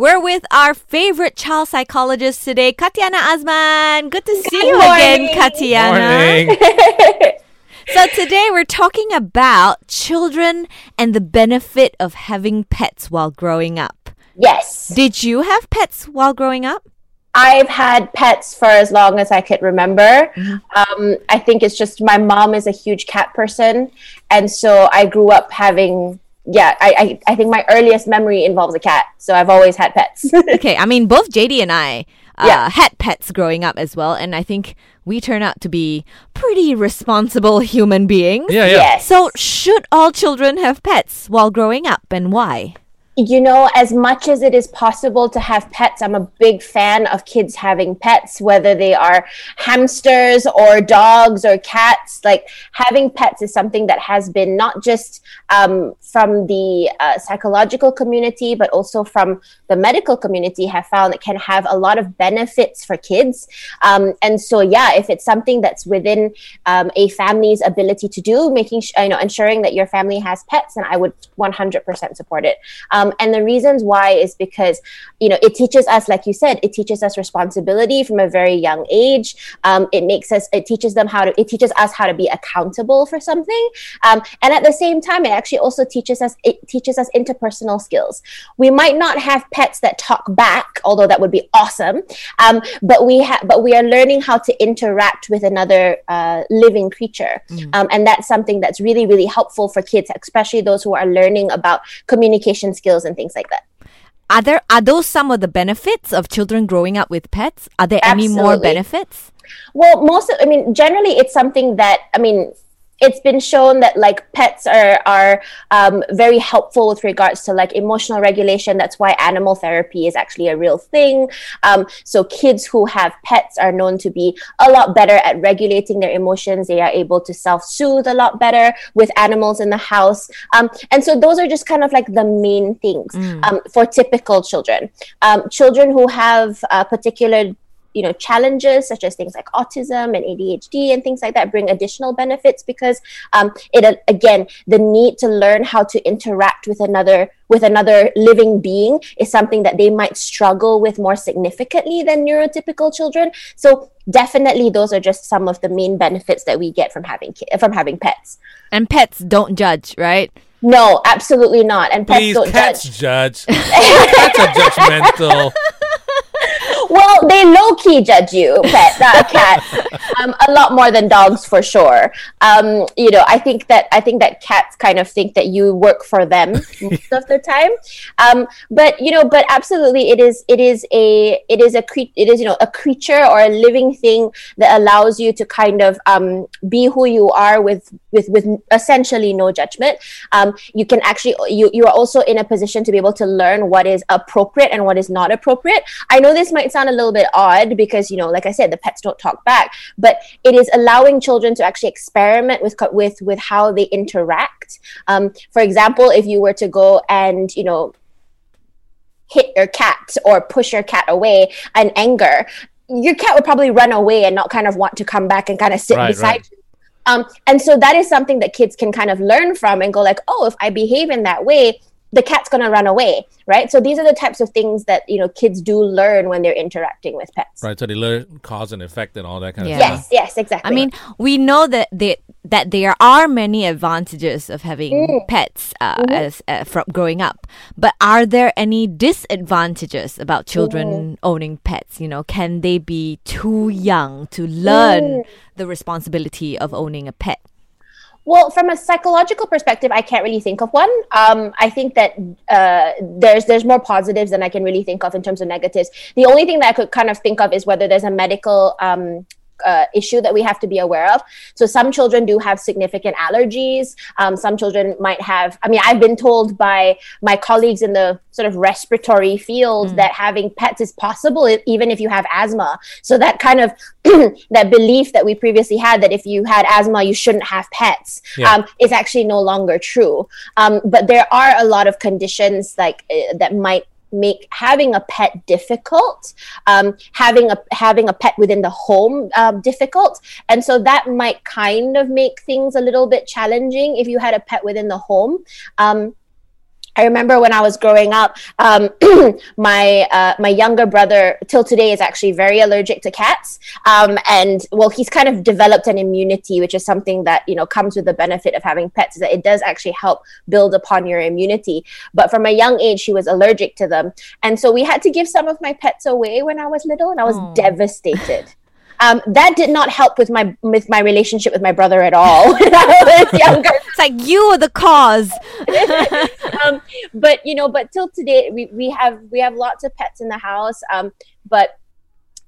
We're with our favorite child psychologist today, Katiana Azman. Good to see Good you morning. again, Katiana. Morning. So today we're talking about children and the benefit of having pets while growing up. yes. Did you have pets while growing up? I've had pets for as long as I could remember. Mm-hmm. Um, I think it's just my mom is a huge cat person. And so I grew up having, yeah, I, I, I think my earliest memory involves a cat. So I've always had pets. Okay, I mean both JD and I uh, Yeah. had pets growing up as well, and I think we turn out to be pretty responsible human beings. Yeah, yeah. yes. So should all children have pets while growing up, and why? You know, as much as it is possible to have pets, I'm a big fan of kids having pets, whether they are hamsters or dogs or cats. Like having pets is something that has been not just um, from the uh, psychological community, but also from the medical community, have found it can have a lot of benefits for kids. Um, and so, yeah, if it's something that's within um, a family's ability to do, making sh- you know, ensuring that your family has pets, and I would 100% support it. Um, and the reasons why is because, you know, it teaches us, like you said, it teaches us responsibility from a very young age. Um, it makes us, it teaches them how to, it teaches us how to be accountable for something. Um, and at the same time, it actually also teaches us, it teaches us interpersonal skills. We might not have pets that talk back, although that would be awesome. Um, but we have, but we are learning how to interact with another uh, living creature, um, and that's something that's really, really helpful for kids, especially those who are learning about communication skills and things like that. Are there are those some of the benefits of children growing up with pets? Are there any more benefits? Well, most of, I mean, generally, it's something that I mean. It's been shown that like pets are are um, very helpful with regards to like emotional regulation. That's why animal therapy is actually a real thing. Um, so kids who have pets are known to be a lot better at regulating their emotions. They are able to self soothe a lot better with animals in the house. Um, and so those are just kind of like the main things um, for typical children. Um, children who have uh, particular you know challenges such as things like autism and ADHD and things like that bring additional benefits because um, it uh, again the need to learn how to interact with another with another living being is something that they might struggle with more significantly than neurotypical children so definitely those are just some of the main benefits that we get from having ki- from having pets And pets don't judge, right? no absolutely not and pets Please, don't cats judge judge. cats are judgmental. well, they low key judge you, pet, uh, cats, um, a lot more than dogs for sure. Um, you know, I think that I think that cats kind of think that you work for them most of the time. Um, but you know, but absolutely, it is it is a it is a cre- it is you know a creature or a living thing that allows you to kind of um, be who you are with with with essentially no judgment. Um, you can actually you you are also in a position to be able to learn what is appropriate and what is not appropriate. I know this might sound a little bit odd because you know, like I said, the pets don't talk back, but it is allowing children to actually experiment with with with how they interact. Um, for example, if you were to go and you know hit your cat or push your cat away in anger, your cat would probably run away and not kind of want to come back and kind of sit Right, beside right. you. Um, and so that is something that kids can kind of learn from and go like, oh, if I behave in that way, the cat's gonna run away, right? So these are the types of things that you know kids do learn when they're interacting with pets. Right, so they learn cause and effect and all that kind Yeah. of stuff. yes, yes, exactly. I mean, we know that they, that there are many advantages of having pets uh, as uh, from growing up, but are there any disadvantages about children owning pets? You know, can they be too young to learn the responsibility of owning a pet? Well, from a psychological perspective, I can't really think of one. Um, I think that uh, there's there's more positives than I can really think of in terms of negatives. The only thing that I could kind of think of is whether there's a medical um, uh, issue that we have to be aware of. So some children do have significant allergies. Um, some children might have. I mean, I've been told by my colleagues in the sort of respiratory field that having pets is possible even if you have asthma. So that kind of that belief that we previously had that if you had asthma you shouldn't have pets Yeah. um, is actually no longer true. Um, but there are a lot of conditions like uh, that might make having a pet difficult um, having a having a pet within the home um, difficult. And so that might kind of make things a little bit challenging if you had a pet within the home. Um, I remember when I was growing up, um, my uh, my younger brother till today is actually very allergic to cats, um, and well, he's kind of developed an immunity, which is something that you know comes with the benefit of having pets. Is that it does actually help build upon your immunity. But from a young age, he was allergic to them, and so we had to give some of my pets away when I was little, and I was Aw. devastated. Um, that did not help with my with my relationship with my brother at all when I was younger. It's like you were the cause. um, but you know, but till today, we, we have we have lots of pets in the house. Um, but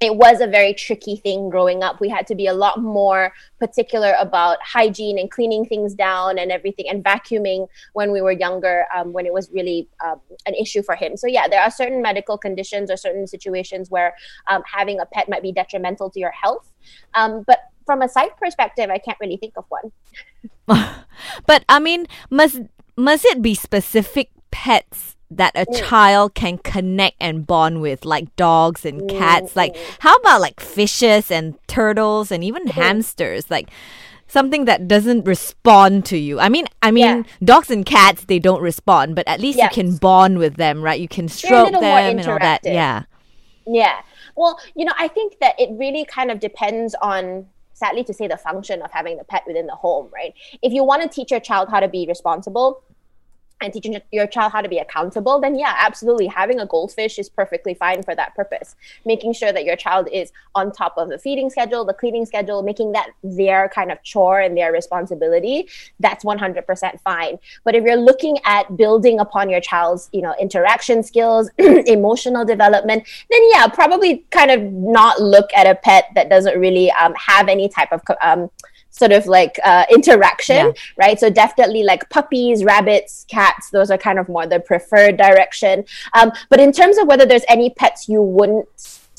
it was a very tricky thing growing up. We had to be a lot more particular about hygiene and cleaning things down and everything, and vacuuming when we were younger, um, when it was really um, an issue for him. So yeah, there are certain medical conditions or certain situations where um, having a pet might be detrimental to your health. Um, but from a psych perspective, I can't really think of one. But I mean, must must it be specific pets that a mm. child can connect and bond with, like dogs and cats? Mm, like, mm. how about like fishes and turtles and even mm-hmm. hamsters? Like something that doesn't respond to you. I mean, I mean, dogs and cats they don't respond, but at least Yes. you can bond with them, right? You can stroke them and all that. Yeah. Yeah. Well, you know, I think that it really kind of depends on, sadly to say, the function of having the pet within the home, right? If you want to teach your child how to be responsible, and teaching your child how to be accountable, then yeah, absolutely. Having a goldfish is perfectly fine for that purpose. Making sure that your child is on top of the feeding schedule, the cleaning schedule, making that their kind of chore and their responsibility, that's 100% fine. But if you're looking at building upon your child's, you know, interaction skills, emotional development, then yeah, probably kind of not look at a pet that doesn't really um, have any type of um, sort of like uh, interaction, Yeah. right? So definitely like puppies, rabbits, cats, those are kind of more the preferred direction. Um, but in terms of whether there's any pets you wouldn't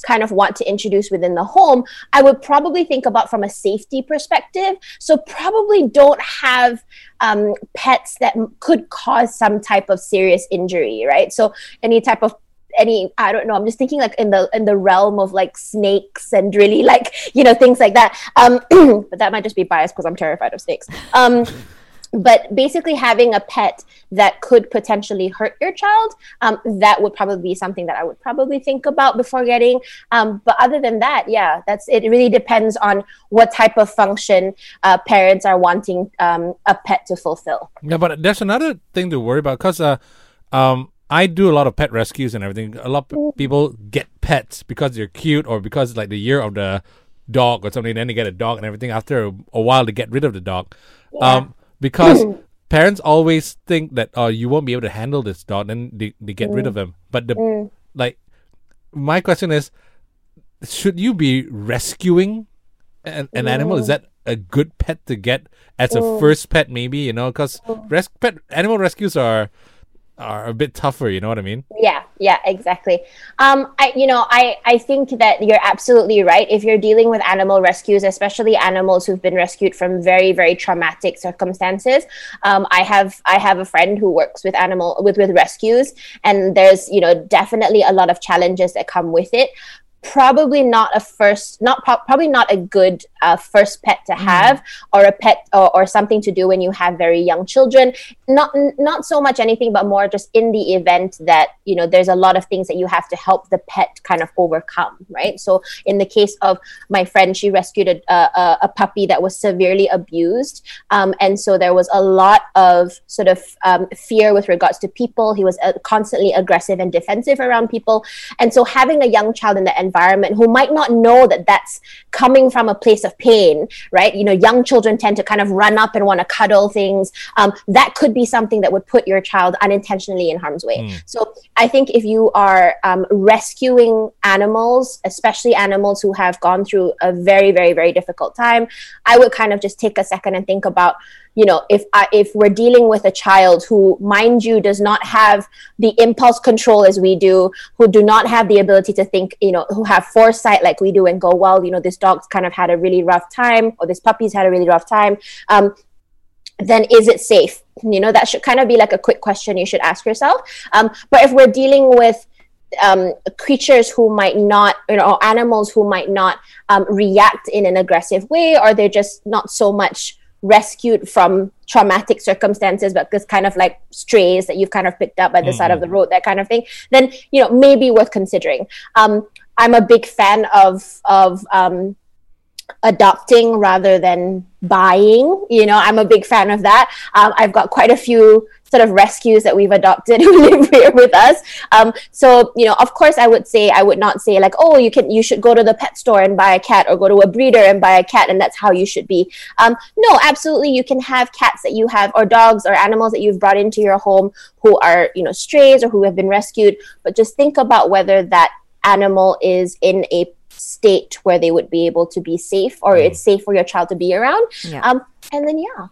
kind of want to introduce within the home, I would probably think about from a safety perspective. So probably don't have um, pets that m- could cause some type of serious injury, right? So any type of any i don't know i'm just thinking like in the in the realm of like snakes and really like you know things like that. Um but that might just be biased because i'm terrified of snakes. Um but basically having a pet that could potentially hurt your child um, that would probably be something that i would probably think about before getting. Um, but other than that yeah that's it really depends on what type of function uh, parents are wanting um, a pet to fulfill. Yeah, but there's another thing to worry about because uh, um, I do a lot of pet rescues and everything. A lot of oh. people get pets because they're cute or because like the year of the dog or something. Then they get a dog and everything. After a, a while, they get rid of the dog. Um, because parents always think that oh, you won't be able to handle this dog, then they, they get rid of mm. him. But the mm. like, my question is, should you be rescuing an, an animal? Is that a good pet to get as a mm. first pet? Maybe you know, because res- pet animal rescues are are a bit tougher. You know what I mean? yeah yeah exactly um i you know i i think that you're absolutely right if you're dealing with animal rescues especially animals who've been rescued from very very traumatic circumstances um i have i have a friend who works with animal with with rescues and there's you know definitely a lot of challenges that come with it probably not a first not pro- probably not a good uh, first pet to have or a pet or, or something to do when you have very young children. Not n- not so much anything but more just in the event that you know there's a lot of things that you have to help the pet kind of overcome right? So in the case of my friend she rescued a, a, a puppy that was severely abused. Um, and so there was a lot of sort of um, fear with regards to people. He was uh, constantly aggressive and defensive around people. And so having a young child in the environment who might not know that that's coming from a place of pain right? You know young children tend to kind of run up and want to cuddle things. Um, that could be something that would put your child unintentionally in harm's way. So i think if you are um, rescuing animals especially animals who have gone through a very very very difficult time i would kind of just take a second and think about you know if I, if we're dealing with a child who mind you does not have the impulse control as we do who do not have the ability to think you know who have foresight like we do and go well you know this dog's kind of had a really rough time or this puppy's had a really rough time um, then is it safe? You know that should kind of be like a quick question you should ask yourself. Um, but if we're dealing with um, creatures who might not, you know, or animals who might not um, react in an aggressive way, or they're just not so much rescued from traumatic circumstances, but just kind of like strays that you've kind of picked up by the mm-hmm. side of the road, that kind of thing, then you know maybe worth considering. Um, I'm a big fan of of um, adopting rather than buying. You know, I'm a big fan of that. Um, I've got quite a few sort of rescues that we've adopted who live here with us. Um, so, you know, of course, I would say, I would not say like, oh, you can, you should go to the pet store and buy a cat or go to a breeder and buy a cat and that's how you should be. Um, no, absolutely. You can have cats that you have or dogs or animals that you've brought into your home who are, you know, strays or who have been rescued. But just think about whether that animal is in a state where they would be able to be safe or mm. it's safe for your child to be around. Yeah. Um, and then, yeah.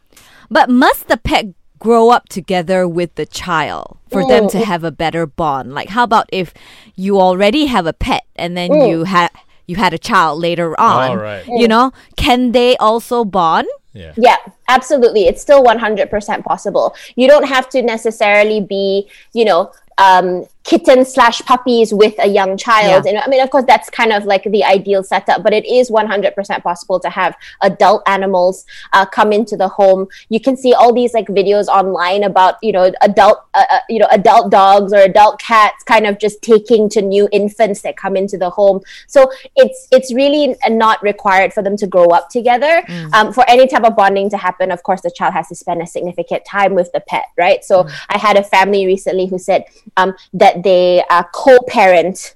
But must the pet grow up together with the child for mm. them to mm. have a better bond? Like, how about if you already have a pet and then mm. you had you had a child later on? You know, can they also bond? Yeah. Yeah, absolutely. It's still 100% possible. You don't have to necessarily be, you know, um, kitten slash puppies with a young child. Yeah. And I mean, of course, that's kind of like the ideal setup, but it is 100% possible to have adult animals uh, come into the home. You can see all these like videos online about, you know, adult, uh, uh, you know, adult dogs or adult cats kind of just taking to new infants that come into the home. So it's, it's really not required for them to grow up together. Mm. Um, for any type of bonding to happen, of course, the child has to spend a significant time with the pet, right? So mm. I had a family recently who said um, that that they uh, co-parent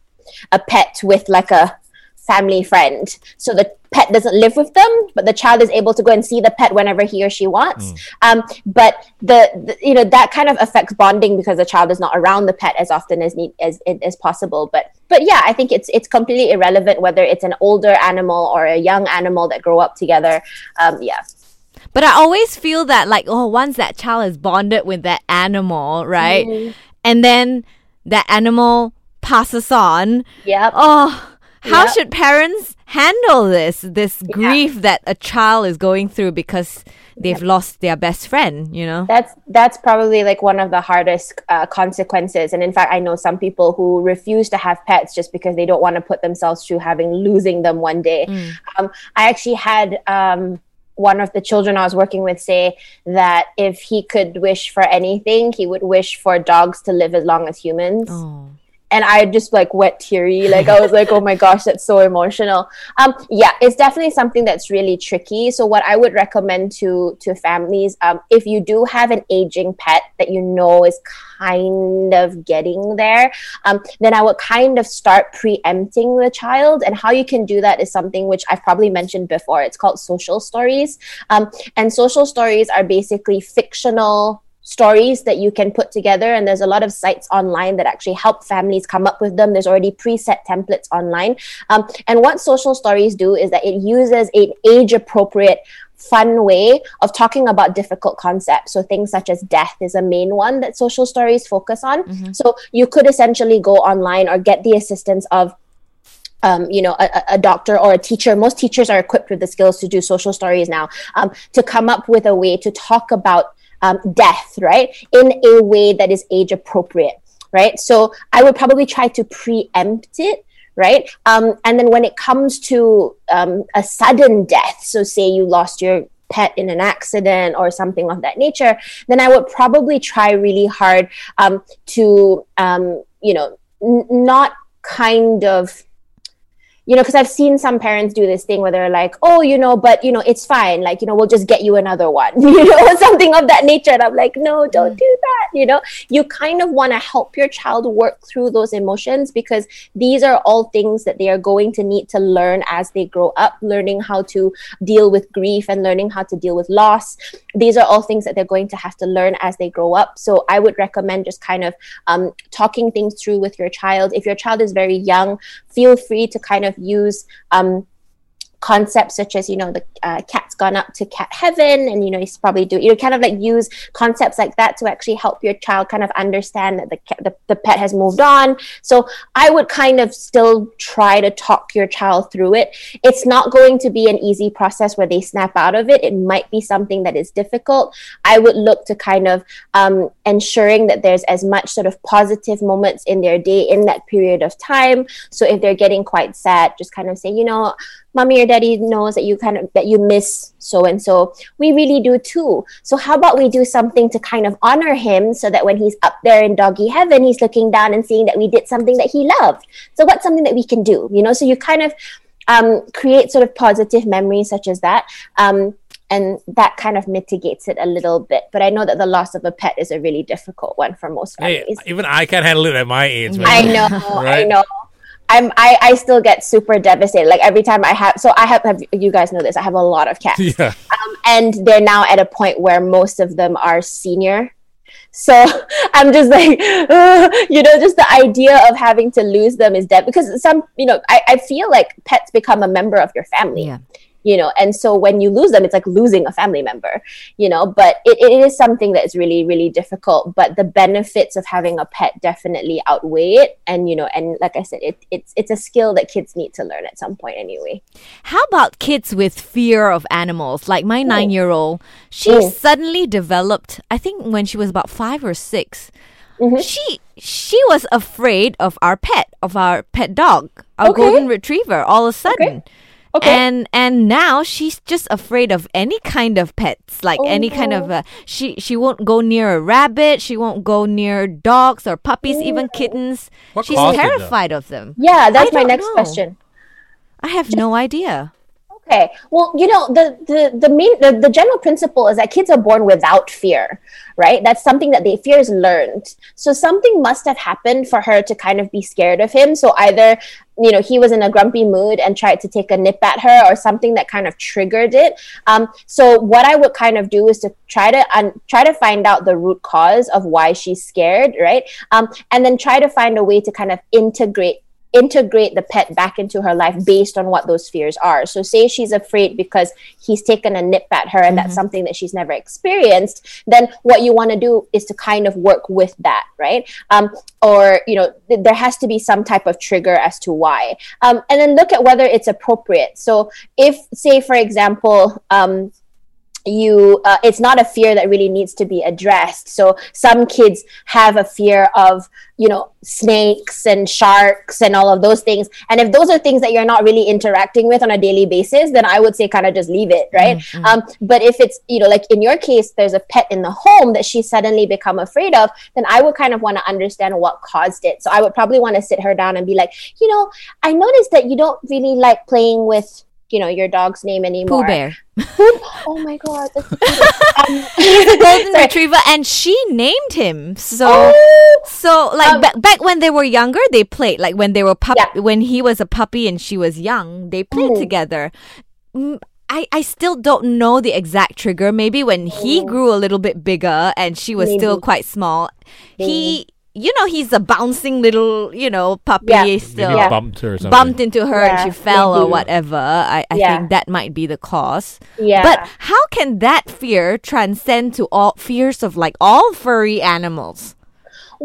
a pet with like a family friend. So the pet doesn't live with them, but the child is able to go and see the pet whenever he or she wants. Mm. Um, but the, the, you know that kind of affects bonding because the child is not around the pet as often as need as as possible. But but yeah, I think it's it's completely irrelevant whether it's an older animal or a young animal that grow up together. Um, yeah. But I always feel that like oh once that child is bonded with that animal, right? Mm. And then that animal passes on. Yep. Oh, how yep. should parents handle this this grief that a child is going through because they've lost their best friend you know that's that's probably like one of the hardest uh, consequences and in fact i know some people who refuse to have pets just because they don't want to put themselves through having losing them one day mm. um, i actually had um, one of the children I was working with say that if he could wish for anything, he would wish for dogs to live as long as humans. Oh. And I just like wet teary. Like I was like, oh my gosh, that's so emotional. Um, yeah, it's definitely something that's really tricky. So what I would recommend to to families, um, if you do have an aging pet that you know is kind of getting there, um, then I would kind of start preempting the child. And how you can do that is something which I've probably mentioned before. It's called social stories. Um, and social stories are basically fictional stories that you can put together and there's a lot of sites online that actually help families come up with them there's already preset templates online um, and what social stories do is that it uses an age appropriate fun way of talking about difficult concepts. So things such as death is a main one that social stories focus on. Mm-hmm. So you could essentially go online or get the assistance of um, you know, a, a, doctor or a teacher. Most teachers are equipped with the skills to do social stories now. Um, to come up with a way to talk about um, death, right, in a way that is age appropriate, right? So I would probably try to preempt it right? Um, and then when it comes to um, a sudden death, so say you lost your pet in an accident or something of that nature, then I would probably try really hard um, to, um, you know, n- not kind of you know, because I've seen some parents do this thing where they're like, oh, you know, but, you know, it's fine. Like, you know, we'll just get you another one, you know, something of that nature. And I'm like, no, don't mm. do that. You know, you kind of want to help your child work through those emotions because these are all things that they are going to need to learn as they grow up, learning how to deal with grief and learning how to deal with loss. These are all things that they're going to have to learn as they grow up. So I would recommend just kind of um, talking things through with your child. If your child is very young, feel free to kind of use um, concepts such as you know the uh, cat's gone up to cat heaven and you know he's probably do you know kind of like use concepts like that to actually help your child kind of understand that the, the, the pet has moved on. So i would kind of still try to talk your child through it. It's not going to be an easy process where they snap out of it. It might be something that is difficult. I would look to kind of um, ensuring that there's as much sort of positive moments in their day in that period of time. So if they're getting quite sad just kind of say you know mommy or dad daddy knows that you kind of that you miss so and so. We really do too. So how about we do something to kind of honor him so that when he's up there in doggy heaven, he's looking down and seeing that we did something that he loved. So what's something that we can do? You know, so you kind of um, create sort of positive memories such as that. Um, and that kind of mitigates it a little bit. But I know that the loss of a pet is a really difficult one for most families. Hey, even I can't handle it at my age. Man. I know, right? I know. I'm I, I still get super devastated. Like every time I have so I have, have you guys know this, I have a lot of cats. Yeah. Um, and they're now at a point where most of them are senior. So I'm just like, uh, you know, just the idea of having to lose them is dead because some, you know, I, I feel like pets become a member of your family. Yeah you know and so when you lose them it's like losing a family member you know but it, it is something that is really really difficult but the benefits of having a pet definitely outweigh it and you know and like i said it, it's it's a skill that kids need to learn at some point anyway how about kids with fear of animals like my nine year old she mm. suddenly developed i think when she was about five or 6 mm-hmm. she she was afraid of our pet of our pet dog our okay. golden retriever all of a sudden okay Okay. And and now she's just afraid of any kind of pets, like oh, any kind of. Uh, she she won't go near a rabbit. She won't go near dogs or puppies, even kittens. What she's terrified of them. Yeah, that's I my next know. question. I have no idea. Okay. Well, you know, the the the main the, the general principle is that kids are born without fear, right? That's something that they fear is learned. So something must have happened for her to kind of be scared of him. So either you know he was in a grumpy mood and tried to take a nip at her or something that kind of triggered it um, so what i would kind of do is to try to un- try to find out the root cause of why she's scared right um, and then try to find a way to kind of integrate integrate the pet back into her life based on what those fears are. So, say she's afraid because he's taken a nip at her and mm-hmm. that's something that she's never experienced, then what you want to do is to kind of work with that, right? Um, or, you know, th- there has to be some type of trigger as to why. Um, and then look at whether it's appropriate. So, if, say, for example, um, you uh, it's not a fear that really needs to be addressed. So some kids have a fear of you know snakes and sharks and all of those things. And if those are things that you're not really interacting with on a daily basis then i would say kind of just leave it right? Mm-hmm. um, but if it's you know like in your case there's a pet in the home that she suddenly become afraid of then i would kind of want to understand what caused it. So i would probably want to sit her down and be like you know i noticed that you don't really like playing with you know your dog's name anymore. Pooh Bear. oh my god, um, he's a golden retriever, and she named him. So, oh, so like um, ba- back when they were younger, they played. Like when they were pup, yeah. when he was a puppy and she was young, they played mm. together. Mm, I, I still don't know the exact trigger. Maybe when he mm. grew a little bit bigger and she was Maybe. still quite small, Maybe. he you know he's a bouncing little you know puppy yeah. still. Yeah. bumped her bumped into her yeah. and she fell or whatever. I, I think that might be the cause. Yeah. But how can that fear transcend to all fears of like all furry animals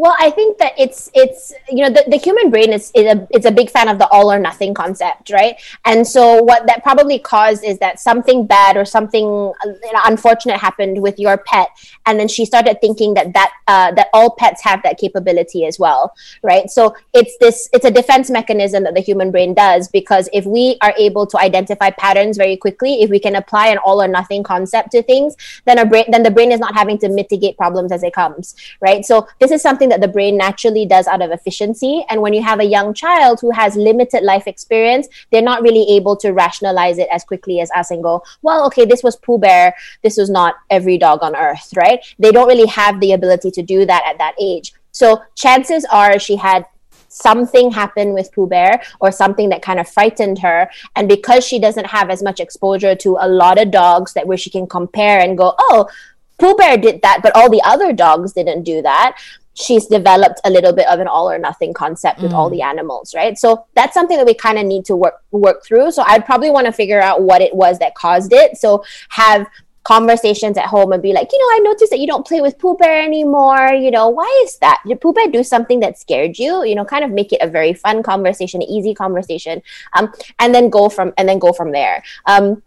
well, I think that it's it's you know the, the human brain is, is a it's a big fan of the all or nothing concept, right? And so what that probably caused is that something bad or something you know, unfortunate happened with your pet, and then she started thinking that that uh, that all pets have that capability as well, right? So it's this it's a defense mechanism that the human brain does because if we are able to identify patterns very quickly, if we can apply an all or nothing concept to things, then our brain then the brain is not having to mitigate problems as it comes, right? So this is something that the brain naturally does out of efficiency. And when you have a young child who has limited life experience, they're not really able to rationalize it as quickly as us and go, well, okay, this was Pooh Bear. This was not every dog on earth, right? They don't really have the ability to do that at that age. So chances are she had something happen with Pooh Bear or something that kind of frightened her. And because she doesn't have as much exposure to a lot of dogs that where she can compare and go, oh, Pooh Bear did that, but all the other dogs didn't do that she's developed a little bit of an all or nothing concept with mm. all the animals right? So that's something that we kind of need to work work through. So i'd probably want to figure out what it was that caused it. So have conversations at home and be like you know i noticed that you don't play with pooh bear anymore. You know why is that? Did pooh bear do something that scared you? You know kind of make it a very fun conversation easy conversation um, and then go from and then go from there. Um,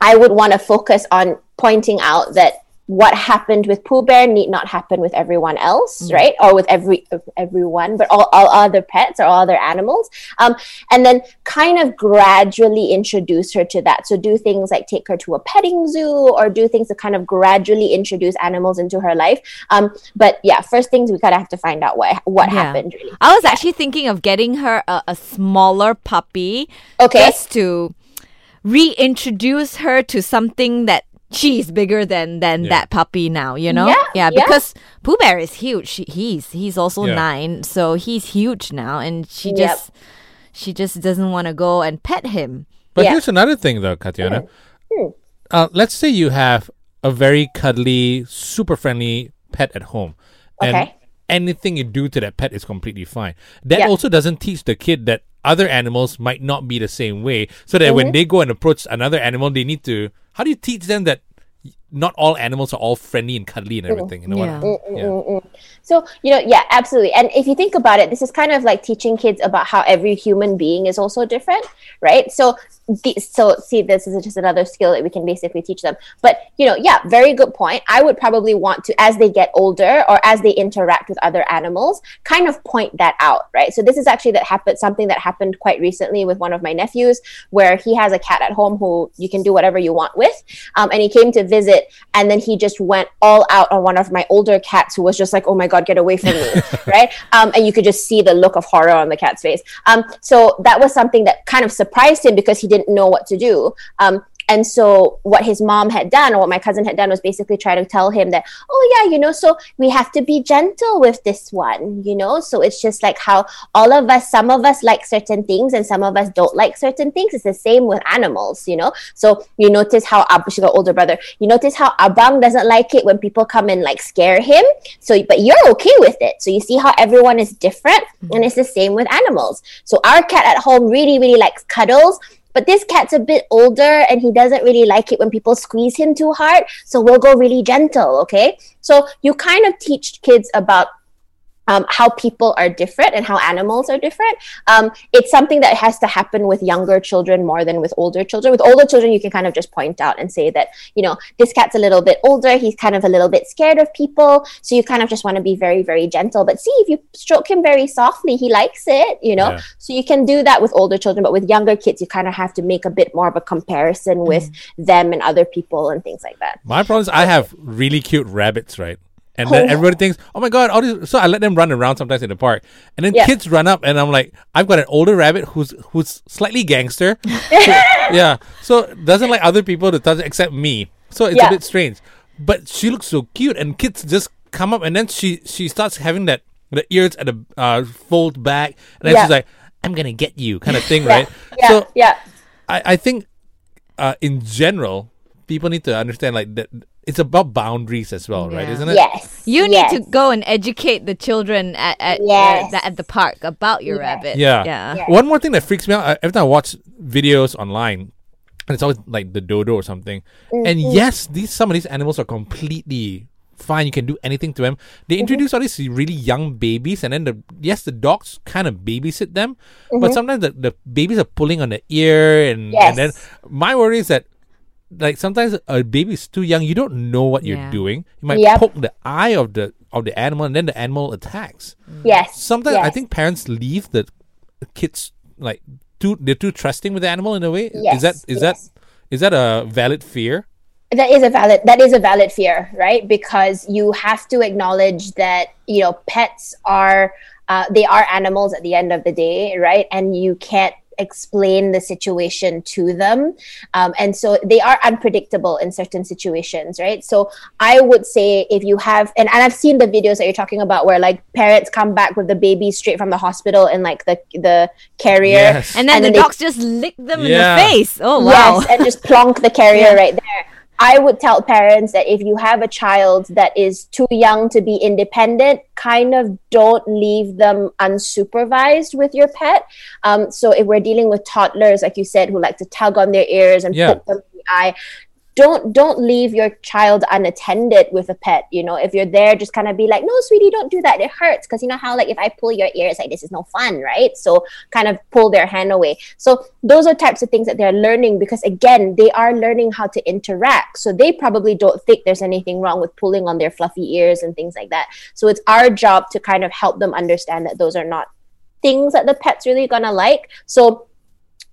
i would want to focus on pointing out that what happened with Pooh Bear need not happen with everyone else, Mm. right? Or with every everyone, but all, all other pets or all other animals. Um, and then kind of gradually introduce her to that. So do things like take her to a petting zoo or do things to kind of gradually introduce animals into her life. Um, but yeah, first things we kind of have to find out what what Yeah. happened really. I was actually thinking of getting her a, a smaller puppy Okay. just to reintroduce her to something that she's bigger than than Yeah. that puppy now, you know? Yeah, yeah. because Pooh Bear is huge. She, he's he's also Yeah. nine, so he's huge now and she Yep. just she just doesn't want to go and pet him. But Yeah. here's another thing, though, Katiana. Hmm. Uh, let's say you have a very cuddly, super friendly pet at home, and Okay. anything you do to that pet is completely fine. That Yeah. also doesn't teach the kid that other animals might not be the same way, so that Mm-hmm. when they go and approach another animal, they need to. How do you teach them that? Not all animals are all friendly and cuddly and mm, everything. You know Yeah. what? Mm, mm, yeah. So, you know, yeah, absolutely. And if you think about it, this is kind of like teaching kids about how every human being is also different, right? So, the, so see, this is just another skill that we can basically teach them. But, you know, yeah, very good point. I would probably want to, as they get older or as they interact with other animals, kind of point that out, right? So, this is actually that happened, something that happened quite recently with one of my nephews, where he has a cat at home who you can do whatever you want with. Um, and he came to visit, and then he just went all out on one of my older cats who was just like, oh my God, get away from me, right? Um, and you could just see the look of horror on the cat's face. Um, so that was something that kind of surprised him because he didn't know what to do. Um, and so what his mom had done or what my cousin had done was basically try to tell him that, oh yeah, you know, so we have to be gentle with this one, you know? So it's just like how all of us, some of us like certain things and some of us don't like certain things. It's the same with animals, you know? So you notice how Ab- she got older brother, you notice how Abang doesn't like it when people come and like scare him. So but you're okay with it. So you see how everyone is different and mm-hmm. it's the same with animals. So our cat at home really, really likes cuddles. But this cat's a bit older and he doesn't really like it when people squeeze him too hard. So we'll go really gentle, okay? So you kind of teach kids about um, how people are different and how animals are different. Um, it's something that has to happen with younger children more than with older children. With older children, you can kind of just point out and say that, you know, this cat's a little bit older. He's kind of a little bit scared of people. So you kind of just want to be very, very gentle. But see, if you stroke him very softly, he likes it, you know? Yeah. So you can do that with older children. But with younger kids, you kind of have to make a bit more of a comparison with them and other people and things like that. My problem is I have really cute rabbits, right? And then Oh. everybody thinks, "Oh my god!" All these, so I let them run around sometimes in the park, and then Yeah. kids run up, and I'm like, "I've got an older rabbit who's who's slightly gangster, yeah, so doesn't like other people to touch except me. So it's Yeah. a bit strange, but she looks so cute, and kids just come up, and then she she starts having that the ears at the uh, fold back, and then Yeah. she's like, "I'm gonna get you," kind of thing, right? yeah, So yeah. I, I think uh, in general, people need to understand like that it's about boundaries as well, right? Isn't it? Yes. You yes. need to go and educate the children at at, Yes. uh, at the park about your Yes. rabbit. Yeah. yeah. Yeah. One more thing that freaks me out uh, every time I watch videos online, and it's always like the dodo or something. And Mm-hmm. yes, these some of these animals are completely fine. You can do anything to them. Mm-hmm. They introduce all these really young babies, and then the yes, the dogs kind of babysit them, Mm-hmm. but sometimes the, the babies are pulling on the ear, and and then my worry is that. Like sometimes a baby is too young, you don't know what you're Yeah. doing. You might Yep. poke the eye of the of the animal, and then the animal attacks Yes. sometimes I think parents leave the kids like too they're too trusting with the animal in a way. Yes, is that is yes. that is that a valid fear? that is a valid that is a valid fear right because you have to acknowledge that you know pets are uh, they are animals at the end of the day right and you can't explain the situation to them um, and so they are unpredictable in certain situations right so i would say if you have and, and i've seen the videos that you're talking about where like parents come back with the baby straight from the hospital in like the the carrier Yes. And then And the then they- dogs just lick them Yeah. in the face. Oh wow. Yes, and just plonk the carrier right there. I would tell parents that if you have a child that is too young to be independent, kind of don't leave them unsupervised with your pet. Um, so if we're dealing with toddlers, like you said, who like to tug on their ears and Yeah. poke them in the eye, don't don't leave your child unattended with a pet you know? If you're there just kind of be like no sweetie don't do that. It hurts. Because you know how like if i pull your ears like this is no fun right? So kind of pull their hand away. So those are types of things that they're learning because again they are learning how to interact. So they probably don't think there's anything wrong with pulling on their fluffy ears and things like that. So it's our job to kind of help them understand that those are not things that the pet's really gonna like. So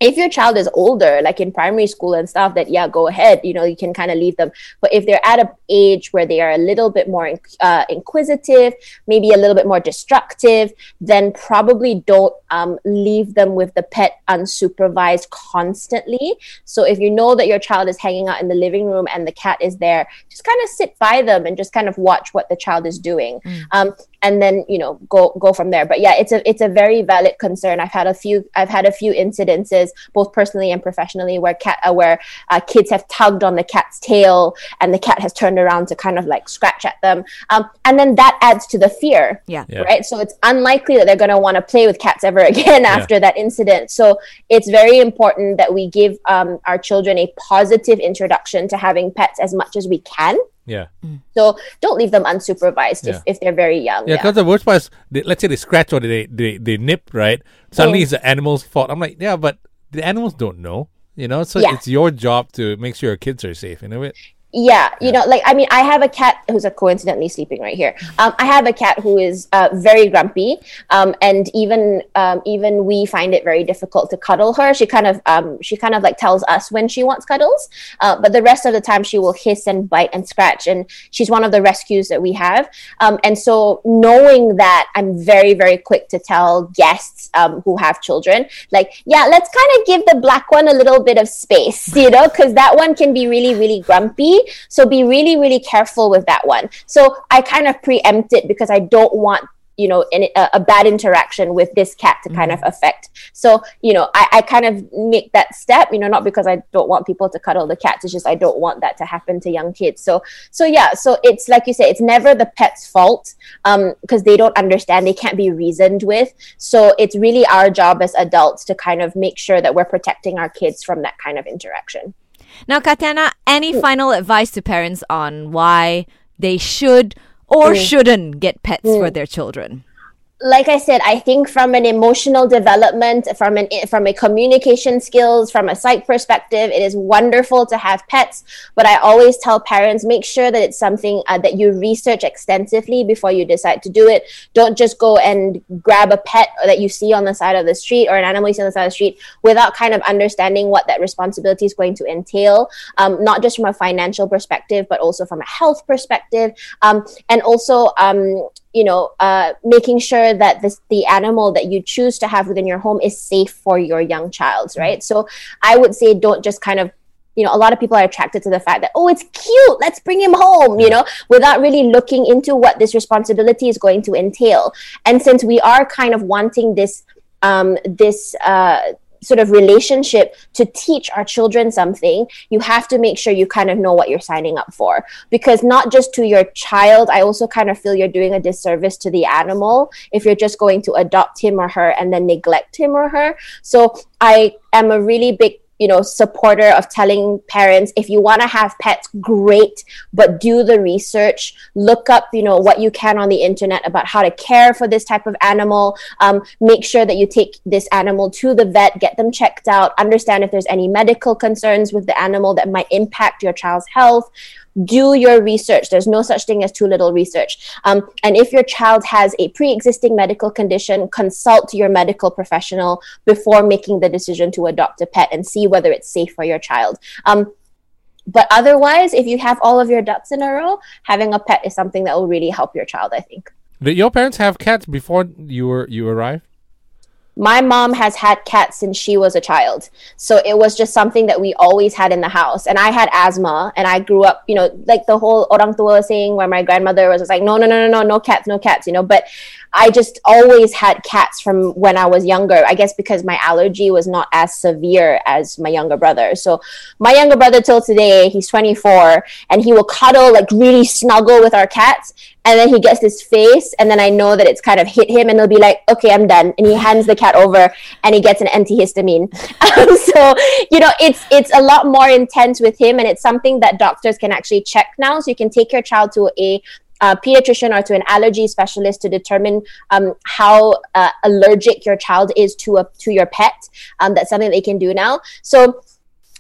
if your child is older like in primary school and stuff that yeah go ahead you know you can kind of leave them. But if they're at a age where they are a little bit more uh, inquisitive maybe a little bit more destructive then probably don't um, leave them with the pet unsupervised constantly. So if you know that your child is hanging out in the living room and the cat is there just kind of sit by them and just kind of watch what the child is doing. Mm. um, and then you know go go from there. But yeah it's a it's a very valid concern. I've had a few i've had a few incidences both personally and professionally where cat uh, where uh, kids have tugged on the cat's tail and the cat has turned around to kind of like scratch at them um, and then that adds to the fear yeah, yeah. right so it's unlikely that they're going to want to play with cats ever again after yeah. that incident so it's very important that we give um, our children a positive introduction to having pets as much as we can yeah. So don't leave them unsupervised yeah. if, if they're very young. Yeah, because yeah. the worst part is, they, let's say they scratch or they, they, they nip, right? Suddenly mm. it's the animal's fault. I'm like, yeah, but the animals don't know, you know? So yeah. it's your job to make sure your kids are safe, you know it? Yeah you know like i mean i have a cat who's a coincidentally sleeping right here. Um, i have a cat who is uh, very grumpy um, and even um, even we find it very difficult to cuddle her. She kind of um, she kind of like tells us when she wants cuddles uh, but the rest of the time she will hiss and bite and scratch and she's one of the rescues that we have. Um, and so knowing that i'm very very quick to tell guests um, who have children like yeah let's kind of give the black one a little bit of space you know because that one can be really really grumpy so be really, really careful with that one. So I kind of preempt it because I don't want you know a, a, bad interaction with this cat to kind mm-hmm. of affect so you know I, I kind of make that step you know not because i don't want people to cuddle the cats it's just i don't want that to happen to young kids so so yeah so it's like you say it's never the pet's fault um because they don't understand they can't be reasoned with so it's really our job as adults to kind of make sure that we're protecting our kids from that kind of interaction now, Katiana, any final advice to parents on why they should or shouldn't get pets for their children? Like I said, I think from an emotional development, from an from a communication skills, from a psych perspective, it is wonderful to have pets. But I always tell parents make sure that it's something uh, that you research extensively before you decide to do it. Don't just go and grab a pet that you see on the side of the street or an animal you see on the side of the street without kind of understanding what that responsibility is going to entail. Um, not just from a financial perspective, but also from a health perspective, um, and also um, you know, uh, making sure that this, the animal that you choose to have within your home is safe for your young child, mm-hmm. right? So I would say don't just kind of you know a lot of people are attracted to the fact that oh it's cute let's bring him home you know without really looking into what this responsibility is going to entail and since we are kind of wanting this um, this uh, sort of relationship to teach our children something, you have to make sure you kind of know what you're signing up for. Because not just to your child, I also kind of feel you're doing a disservice to the animal if you're just going to adopt him or her and then neglect him or her. So I am a really big you know supporter of telling parents if you want to have pets great but do the research. Look up you know what you can on the internet about how to care for this type of animal. Um, make sure that you take this animal to the vet get them checked out. Understand if there's any medical concerns with the animal that might impact your child's health do your research. There's no such thing as too little research. Um, and if your child has a pre existing medical condition, consult your medical professional before making the decision to adopt a pet and see whether it's safe for your child. Um, but otherwise, if you have all of your ducks in a row, having a pet is something that will really help your child, I think. Did your parents have cats before you were you arrived? My mom has had cats since she was a child. So it was just something that we always had in the house. And i had asthma and i grew up you know like the whole orang tua saying where my grandmother was, like no no no no no no cats no cats you know. But I just always had cats from when I was younger. I guess because my allergy was not as severe as my younger brother. So my younger brother till today, he's 24 and he will cuddle like really snuggle with our cats and then he gets this face and then i know that it's kind of hit him and he'll be like okay i'm done and he hands the cat over and he gets an antihistamine um, so you know it's it's a lot more intense with him and it's something that doctors can actually check now so you can take your child to a uh, pediatrician or to an allergy specialist to determine um, how uh, allergic your child is to a to your pet. Um, that's something they can do now. So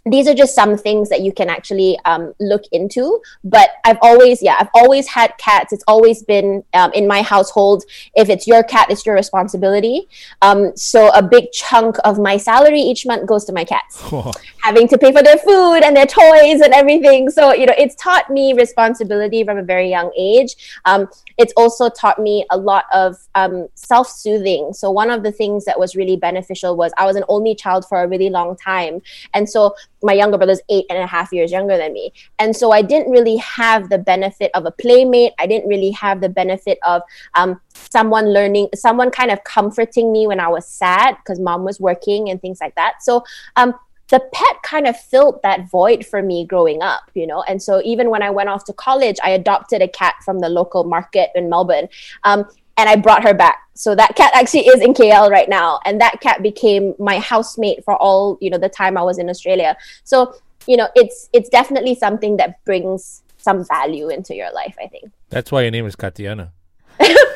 these are just some things that you can actually um, look into but i've always yeah i've always had cats. It's always been um, in my household. If it's your cat it's your responsibility. Um, so a big chunk of my salary each month goes to my cats. Having to pay for their food and their toys and everything. So you know it's taught me responsibility from a very young age. Um, it's also taught me a lot of um, self-soothing. So one of the things that was really beneficial was i was an only child for a really long time. And so my younger brother's eight and a half years younger than me. And so I didn't really have the benefit of a playmate. I didn't really have the benefit of um, someone learning, someone kind of comforting me when I was sad because mom was working and things like that. So um, the pet kind of filled that void for me growing up, you know. And so even when I went off to college, I adopted a cat from the local market in Melbourne. Um, and I brought her back. So that cat actually is in KL right now, and that cat became my housemate for all you know the time I was in Australia. So you know, it's it's definitely something that brings some value into your life. I think that's why your name is Katiana.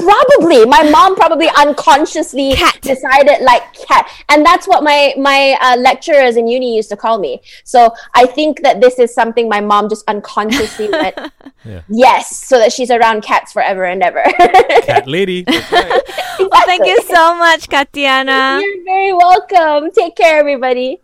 Probably my mom probably unconsciously cat. decided like cat and that's what my my uh, lecturers in uni used to call me so i think that this is something my mom just unconsciously went yeah. yes so that she's around cats forever and ever cat lady right. exactly. well thank you so much katiana you're very welcome take care everybody